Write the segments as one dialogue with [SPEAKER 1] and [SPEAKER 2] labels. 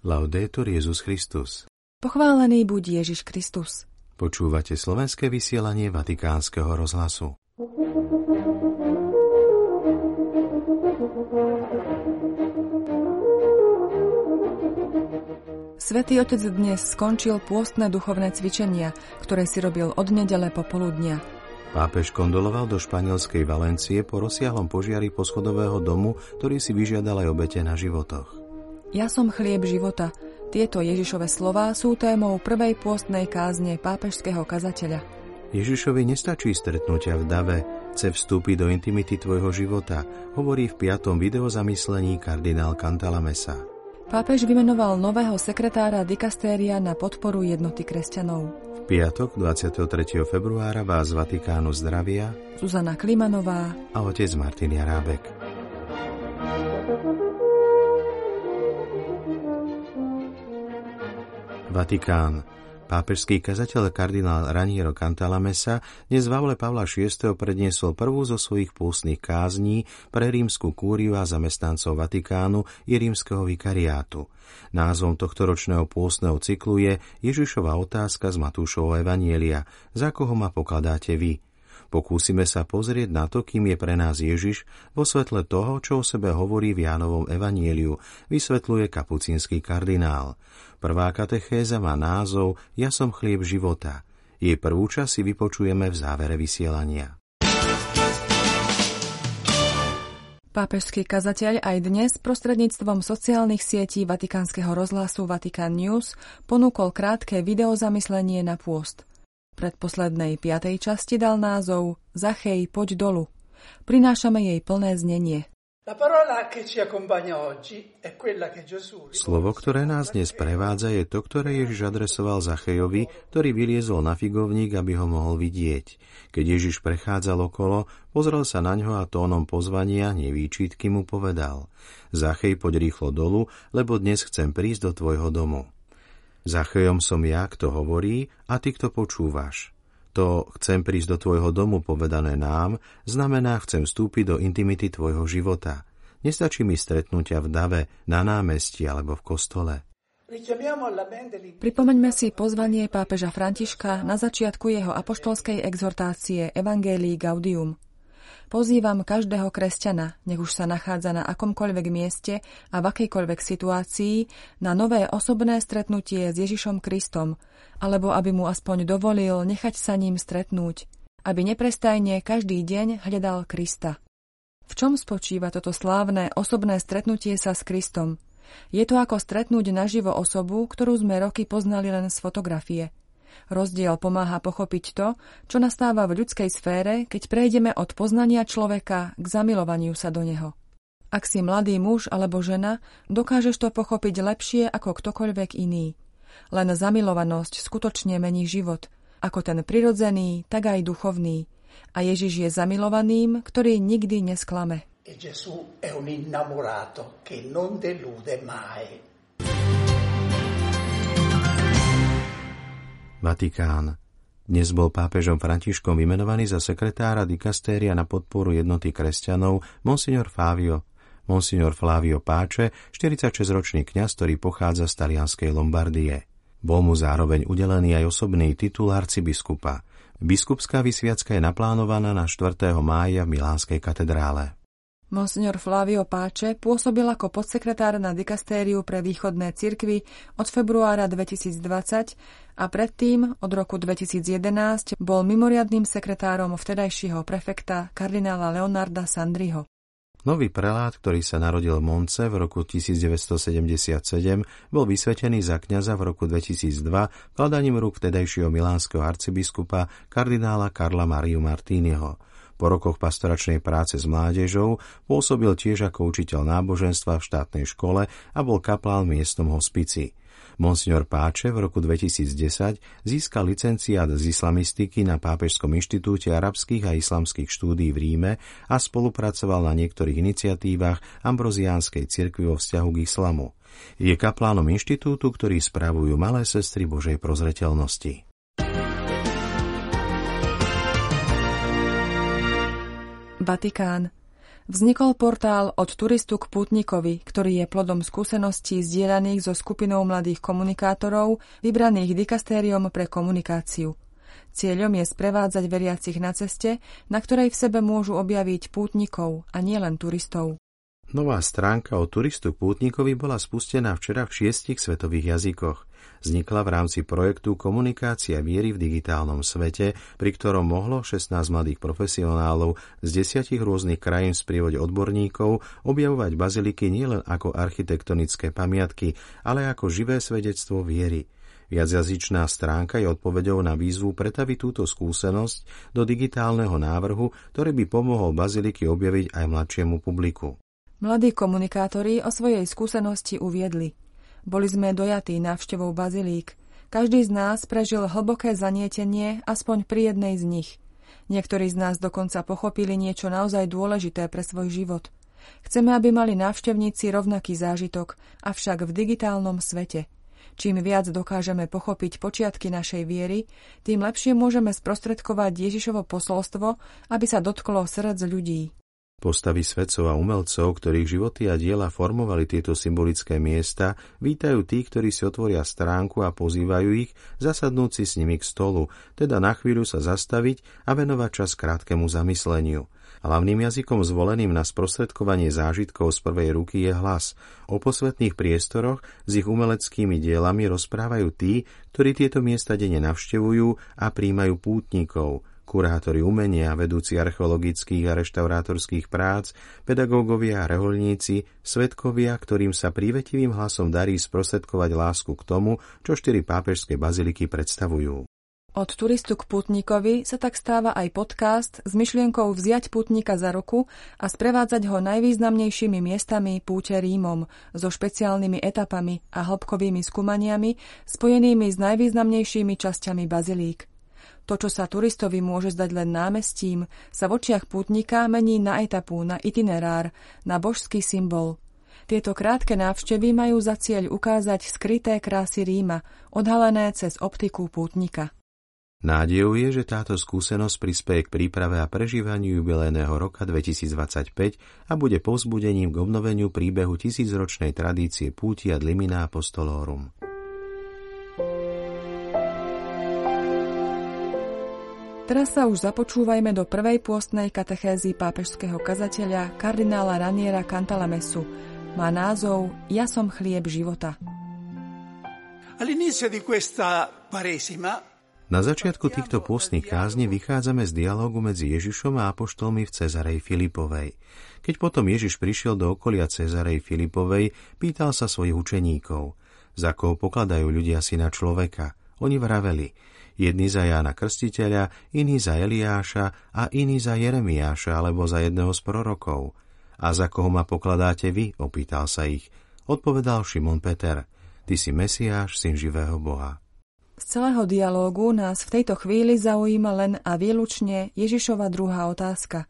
[SPEAKER 1] Laudetur Jezus Christus.
[SPEAKER 2] Pochválený buď Ježiš Kristus.
[SPEAKER 1] Počúvate slovenské vysielanie Vatikánskeho rozhlasu.
[SPEAKER 2] Svetý Otec dnes skončil pôstne duchovné cvičenia, ktoré si robil od nedele popoludnia.
[SPEAKER 1] Pápež kondoloval do španielskej Valencie po rozsiahlom požiari poschodového domu, ktorý si vyžiadal aj obete na životoch.
[SPEAKER 2] Ja som chlieb života. Tieto Ježišove slová sú témou prvej pôstnej kázne pápežského kazateľa.
[SPEAKER 1] Ježišovi nestačí stretnutia v dave, chce vstúpiť do intimity tvojho života, hovorí v piatom videozamyslení kardinál Cantalamessa.
[SPEAKER 2] Pápež vymenoval nového sekretára dikastéria na podporu jednoty kresťanov.
[SPEAKER 1] V piatok 23. februára vás z Vatikánu zdravia
[SPEAKER 2] Zuzana Klimanová
[SPEAKER 1] a otec Martin Jarábek. Vatikán. Pápežský kazateľ kardinál Raniero Cantalamessa dnes v Avle Pavla VI. predniesol prvú zo svojich pústnych kázní pre rímsku kúriu a zamestnancov Vatikánu i rímskeho vikariátu. Názvom tohto ročného pústneho cyklu je Ježišova otázka z Matúšovho Evanielia. Za koho ma pokladáte vy? Pokúsime sa pozrieť na to, kým je pre nás Ježiš vo svetle toho, čo o sebe hovorí v Jánovom evanieliu, vysvetľuje kapucínsky kardinál. Prvá katechéza má názov Ja som chlieb života. Jej prvú časť si vypočujeme v závere vysielania.
[SPEAKER 2] Pápežský kazateľ aj dnes prostredníctvom sociálnych sietí Vatikánskeho rozhlasu Vatikan News ponúkol krátke videozamyslenie na pôst predposlednej piatej časti dal názov Zachej, poď dolu. Prinášame jej plné znenie.
[SPEAKER 1] Slovo, ktoré nás dnes prevádza, je to, ktoré Ježiš adresoval Zachejovi, ktorý vyliezol na figovník, aby ho mohol vidieť. Keď Ježiš prechádzal okolo, pozrel sa na ňo a tónom pozvania, nevýčitky mu povedal Zachej, poď rýchlo dolu, lebo dnes chcem prísť do tvojho domu. Zachejom som ja, kto hovorí, a ty, kto počúvaš. To chcem prísť do tvojho domu povedané nám, znamená chcem vstúpiť do intimity tvojho života. Nestačí mi stretnutia v dave, na námestí alebo v kostole.
[SPEAKER 2] Pripomeňme si pozvanie pápeža Františka na začiatku jeho apoštolskej exhortácie Evangelii Gaudium – Pozývam každého kresťana, nech už sa nachádza na akomkoľvek mieste a v akejkoľvek situácii, na nové osobné stretnutie s Ježišom Kristom, alebo aby mu aspoň dovolil nechať sa ním stretnúť, aby neprestajne každý deň hľadal Krista. V čom spočíva toto slávne osobné stretnutie sa s Kristom? Je to ako stretnúť naživo osobu, ktorú sme roky poznali len z fotografie – Rozdiel pomáha pochopiť to, čo nastáva v ľudskej sfére, keď prejdeme od poznania človeka k zamilovaniu sa do neho. Ak si mladý muž alebo žena, dokážeš to pochopiť lepšie ako ktokoľvek iný. Len zamilovanosť skutočne mení život, ako ten prirodzený, tak aj duchovný. A Ježiš je zamilovaným, ktorý nikdy nesklame. Gesù è un innamorato che non delude mai.
[SPEAKER 1] Vatikán. Dnes bol pápežom Františkom vymenovaný za sekretára dikastéria na podporu jednoty kresťanov Monsignor Fávio. Monsignor Flavio Páče, 46-ročný kňaz, ktorý pochádza z talianskej Lombardie. Bol mu zároveň udelený aj osobný titul arcibiskupa. Biskupská vysviacka je naplánovaná na 4. mája v Milánskej katedrále.
[SPEAKER 2] Monsignor Flavio Páče pôsobil ako podsekretár na dikastériu pre východné cirkvy od februára 2020 a predtým od roku 2011 bol mimoriadným sekretárom vtedajšieho prefekta kardinála Leonarda Sandriho.
[SPEAKER 1] Nový prelát, ktorý sa narodil v Monce v roku 1977, bol vysvetený za kňaza v roku 2002 kladaním rúk vtedajšieho milánskeho arcibiskupa kardinála Karla Mariu Martínyho. Po rokoch pastoračnej práce s mládežou pôsobil tiež ako učiteľ náboženstva v štátnej škole a bol kaplán v miestnom hospici. Monsignor Páče v roku 2010 získal licenciát z islamistiky na Pápežskom inštitúte arabských a islamských štúdí v Ríme a spolupracoval na niektorých iniciatívach ambroziánskej cirkvi vo vzťahu k islamu. Je kaplánom inštitútu, ktorý spravujú malé sestry Božej prozreteľnosti.
[SPEAKER 2] Vatikán. Vznikol portál od turistu k pútnikovi, ktorý je plodom skúseností zdieľaných so skupinou mladých komunikátorov, vybraných dikastériom pre komunikáciu. Cieľom je sprevádzať veriacich na ceste, na ktorej v sebe môžu objaviť pútnikov a nielen turistov.
[SPEAKER 1] Nová stránka o turistu pútnikovi bola spustená včera v šiestich svetových jazykoch vznikla v rámci projektu Komunikácia viery v digitálnom svete, pri ktorom mohlo 16 mladých profesionálov z desiatich rôznych krajín v sprievode odborníkov objavovať baziliky nielen ako architektonické pamiatky, ale ako živé svedectvo viery. Viacjazyčná stránka je odpovedou na výzvu pretaviť túto skúsenosť do digitálneho návrhu, ktorý by pomohol baziliky objaviť aj mladšiemu publiku.
[SPEAKER 2] Mladí komunikátori o svojej skúsenosti uviedli. Boli sme dojatí návštevou bazilík. Každý z nás prežil hlboké zanietenie aspoň pri jednej z nich. Niektorí z nás dokonca pochopili niečo naozaj dôležité pre svoj život. Chceme, aby mali návštevníci rovnaký zážitok, avšak v digitálnom svete. Čím viac dokážeme pochopiť počiatky našej viery, tým lepšie môžeme sprostredkovať Ježišovo posolstvo, aby sa dotklo srdc ľudí.
[SPEAKER 1] Postavy svedcov a umelcov, ktorých životy a diela formovali tieto symbolické miesta, vítajú tí, ktorí si otvoria stránku a pozývajú ich zasadnúť si s nimi k stolu, teda na chvíľu sa zastaviť a venovať čas krátkemu zamysleniu. Hlavným jazykom zvoleným na sprostredkovanie zážitkov z prvej ruky je hlas. O posvetných priestoroch s ich umeleckými dielami rozprávajú tí, ktorí tieto miesta denne navštevujú a príjmajú pútnikov – kurátori umenia, vedúci archeologických a reštaurátorských prác, pedagógovia a reholníci, svetkovia, ktorým sa prívetivým hlasom darí sprostredkovať lásku k tomu, čo štyri pápežské baziliky predstavujú.
[SPEAKER 2] Od turistu k putníkovi sa tak stáva aj podcast s myšlienkou vziať putníka za ruku a sprevádzať ho najvýznamnejšími miestami púte Rímom so špeciálnymi etapami a hĺbkovými skúmaniami spojenými s najvýznamnejšími časťami bazilík. To, čo sa turistovi môže zdať len námestím, sa v očiach pútnika mení na etapu, na itinerár, na božský symbol. Tieto krátke návštevy majú za cieľ ukázať skryté krásy Ríma, odhalené cez optiku pútnika.
[SPEAKER 1] Nádejou je, že táto skúsenosť prispieje k príprave a prežívaniu jubilejného roka 2025 a bude povzbudením k obnoveniu príbehu tisícročnej tradície púti ad limina apostolorum.
[SPEAKER 2] Teraz sa už započúvajme do prvej pôstnej katechézy pápežského kazateľa kardinála Raniera Cantalamesu. Má názov Ja som chlieb života.
[SPEAKER 1] Na začiatku týchto pôstnych kázni vychádzame z dialogu medzi Ježišom a apoštolmi v Cezarej Filipovej. Keď potom Ježiš prišiel do okolia Cezarej Filipovej, pýtal sa svojich učeníkov, za koho pokladajú ľudia syna človeka. Oni vraveli, Jedný za Jána Krstiteľa, iný za Eliáša a iný za Jeremiáša alebo za jedného z prorokov. A za koho ma pokladáte vy? opýtal sa ich. Odpovedal Šimon Peter. Ty si Mesiáš, syn živého Boha.
[SPEAKER 2] Z celého dialógu nás v tejto chvíli zaujíma len a výlučne Ježišova druhá otázka.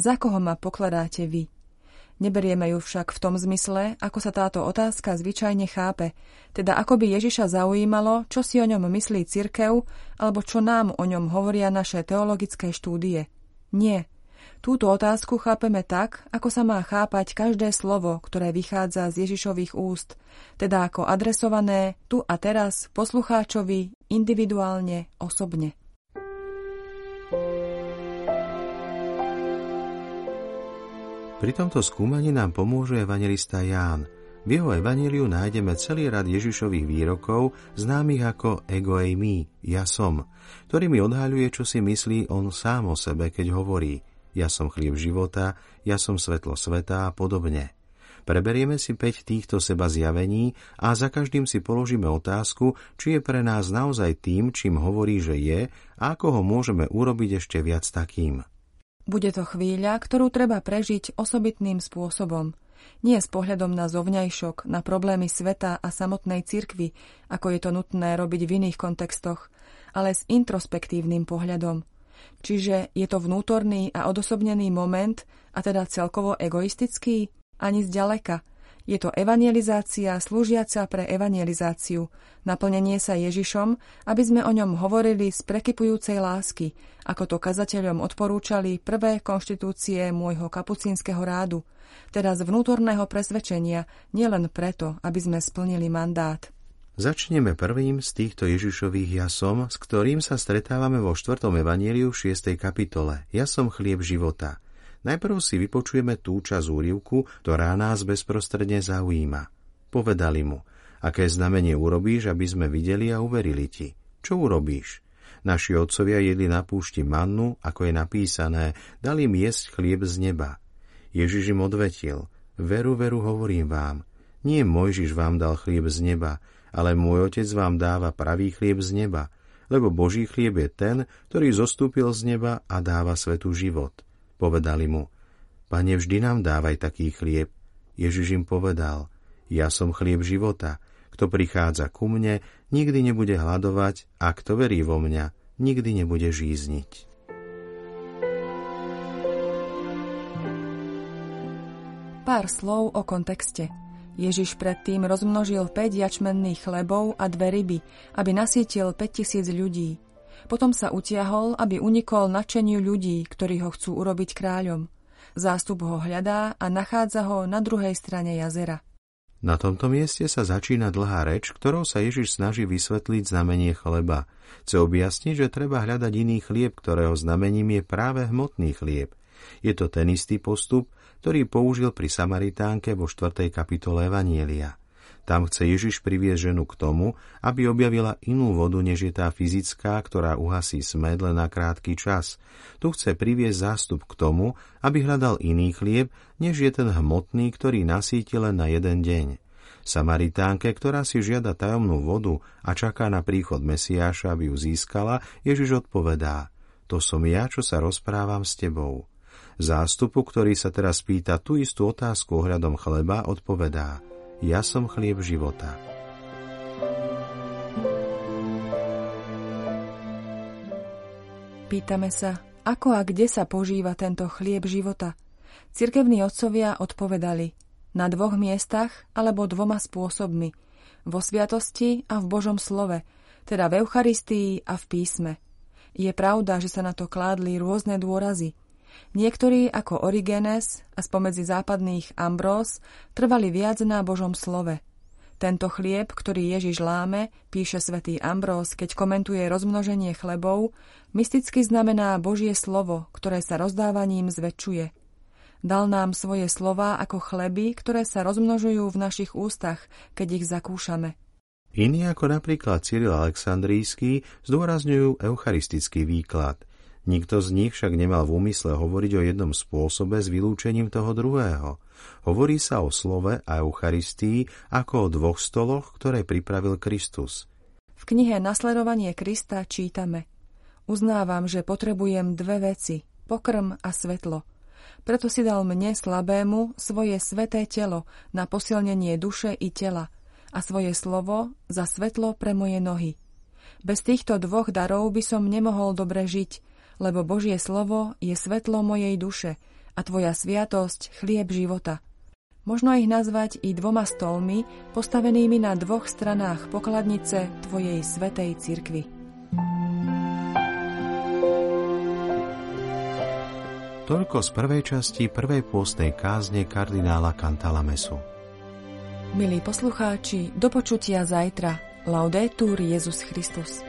[SPEAKER 2] Za koho ma pokladáte vy? Neberieme ju však v tom zmysle, ako sa táto otázka zvyčajne chápe, teda ako by Ježiša zaujímalo, čo si o ňom myslí cirkev, alebo čo nám o ňom hovoria naše teologické štúdie. Nie. Túto otázku chápeme tak, ako sa má chápať každé slovo, ktoré vychádza z Ježišových úst, teda ako adresované tu a teraz poslucháčovi individuálne, osobne.
[SPEAKER 1] Pri tomto skúmaní nám pomôže evangelista Ján. V jeho evaníliu nájdeme celý rad Ježišových výrokov, známych ako ego mi, ja som, ktorými odhaľuje, čo si myslí on sám o sebe, keď hovorí ja som chlieb života, ja som svetlo sveta a podobne. Preberieme si 5 týchto seba zjavení a za každým si položíme otázku, či je pre nás naozaj tým, čím hovorí, že je a ako ho môžeme urobiť ešte viac takým.
[SPEAKER 2] Bude to chvíľa, ktorú treba prežiť osobitným spôsobom. Nie s pohľadom na zovňajšok, na problémy sveta a samotnej cirkvy, ako je to nutné robiť v iných kontextoch, ale s introspektívnym pohľadom. Čiže je to vnútorný a odosobnený moment, a teda celkovo egoistický? Ani zďaleka. Je to evangelizácia slúžiaca pre evangelizáciu, naplnenie sa Ježišom, aby sme o ňom hovorili z prekypujúcej lásky, ako to kazateľom odporúčali prvé konštitúcie môjho kapucínskeho rádu, teda z vnútorného presvedčenia, nielen preto, aby sme splnili mandát.
[SPEAKER 1] Začneme prvým z týchto Ježišových jasom, s ktorým sa stretávame vo 4. evaníliu v 6. kapitole. Ja som chlieb života – Najprv si vypočujeme tú časť úrivku, ktorá nás bezprostredne zaujíma. Povedali mu, aké znamenie urobíš, aby sme videli a uverili ti. Čo urobíš? Naši otcovia jedli na púšti mannu, ako je napísané, dali im jesť chlieb z neba. Ježiš im odvetil, veru, veru hovorím vám, nie Mojžiš vám dal chlieb z neba, ale môj otec vám dáva pravý chlieb z neba, lebo Boží chlieb je ten, ktorý zostúpil z neba a dáva svetu život. Povedali mu, Pane, vždy nám dávaj taký chlieb. Ježiš im povedal, ja som chlieb života. Kto prichádza ku mne, nikdy nebude hľadovať a kto verí vo mňa, nikdy nebude žízniť.
[SPEAKER 2] Pár slov o kontexte. Ježiš predtým rozmnožil 5 jačmenných chlebov a dve ryby, aby nasítil 5000 ľudí. Potom sa utiahol, aby unikol nadšeniu ľudí, ktorí ho chcú urobiť kráľom. Zástup ho hľadá a nachádza ho na druhej strane jazera.
[SPEAKER 1] Na tomto mieste sa začína dlhá reč, ktorou sa Ježiš snaží vysvetliť znamenie chleba. Chce objasniť, že treba hľadať iný chlieb, ktorého znamením je práve hmotný chlieb. Je to ten istý postup, ktorý použil pri Samaritánke vo 4. kapitole Evanielia. Tam chce Ježiš priviesť ženu k tomu, aby objavila inú vodu, než je tá fyzická, ktorá uhasí smed len na krátky čas. Tu chce priviesť zástup k tomu, aby hľadal iný chlieb, než je ten hmotný, ktorý nasíti len na jeden deň. Samaritánke, ktorá si žiada tajomnú vodu a čaká na príchod Mesiáša, aby ju získala, Ježiš odpovedá, to som ja, čo sa rozprávam s tebou. Zástupu, ktorý sa teraz pýta tú istú otázku ohľadom chleba, odpovedá – ja som chlieb života.
[SPEAKER 2] Pýtame sa, ako a kde sa požíva tento chlieb života? Cirkevní otcovia odpovedali na dvoch miestach alebo dvoma spôsobmi. Vo sviatosti a v Božom slove, teda v Eucharistii a v písme. Je pravda, že sa na to kládli rôzne dôrazy – Niektorí, ako Origenes a spomedzi západných Ambrós, trvali viac na Božom slove. Tento chlieb, ktorý Ježiš láme, píše svätý Ambrós, keď komentuje rozmnoženie chlebov, mysticky znamená Božie slovo, ktoré sa rozdávaním zväčšuje. Dal nám svoje slova ako chleby, ktoré sa rozmnožujú v našich ústach, keď ich zakúšame.
[SPEAKER 1] Iní ako napríklad Cyril Aleksandrijský zdôrazňujú eucharistický výklad – Nikto z nich však nemal v úmysle hovoriť o jednom spôsobe s vylúčením toho druhého. Hovorí sa o slove a Eucharistii ako o dvoch stoloch, ktoré pripravil Kristus.
[SPEAKER 2] V knihe Nasledovanie Krista čítame Uznávam, že potrebujem dve veci, pokrm a svetlo. Preto si dal mne slabému svoje sveté telo na posilnenie duše i tela a svoje slovo za svetlo pre moje nohy. Bez týchto dvoch darov by som nemohol dobre žiť, lebo Božie slovo je svetlo mojej duše a tvoja sviatosť chlieb života. Možno ich nazvať i dvoma stolmi, postavenými na dvoch stranách pokladnice tvojej svetej cirkvy.
[SPEAKER 1] Toľko z prvej časti prvej pôstnej kázne kardinála Cantalamesu.
[SPEAKER 2] Milí poslucháči, do počutia zajtra. Laudetur Jezus Christus.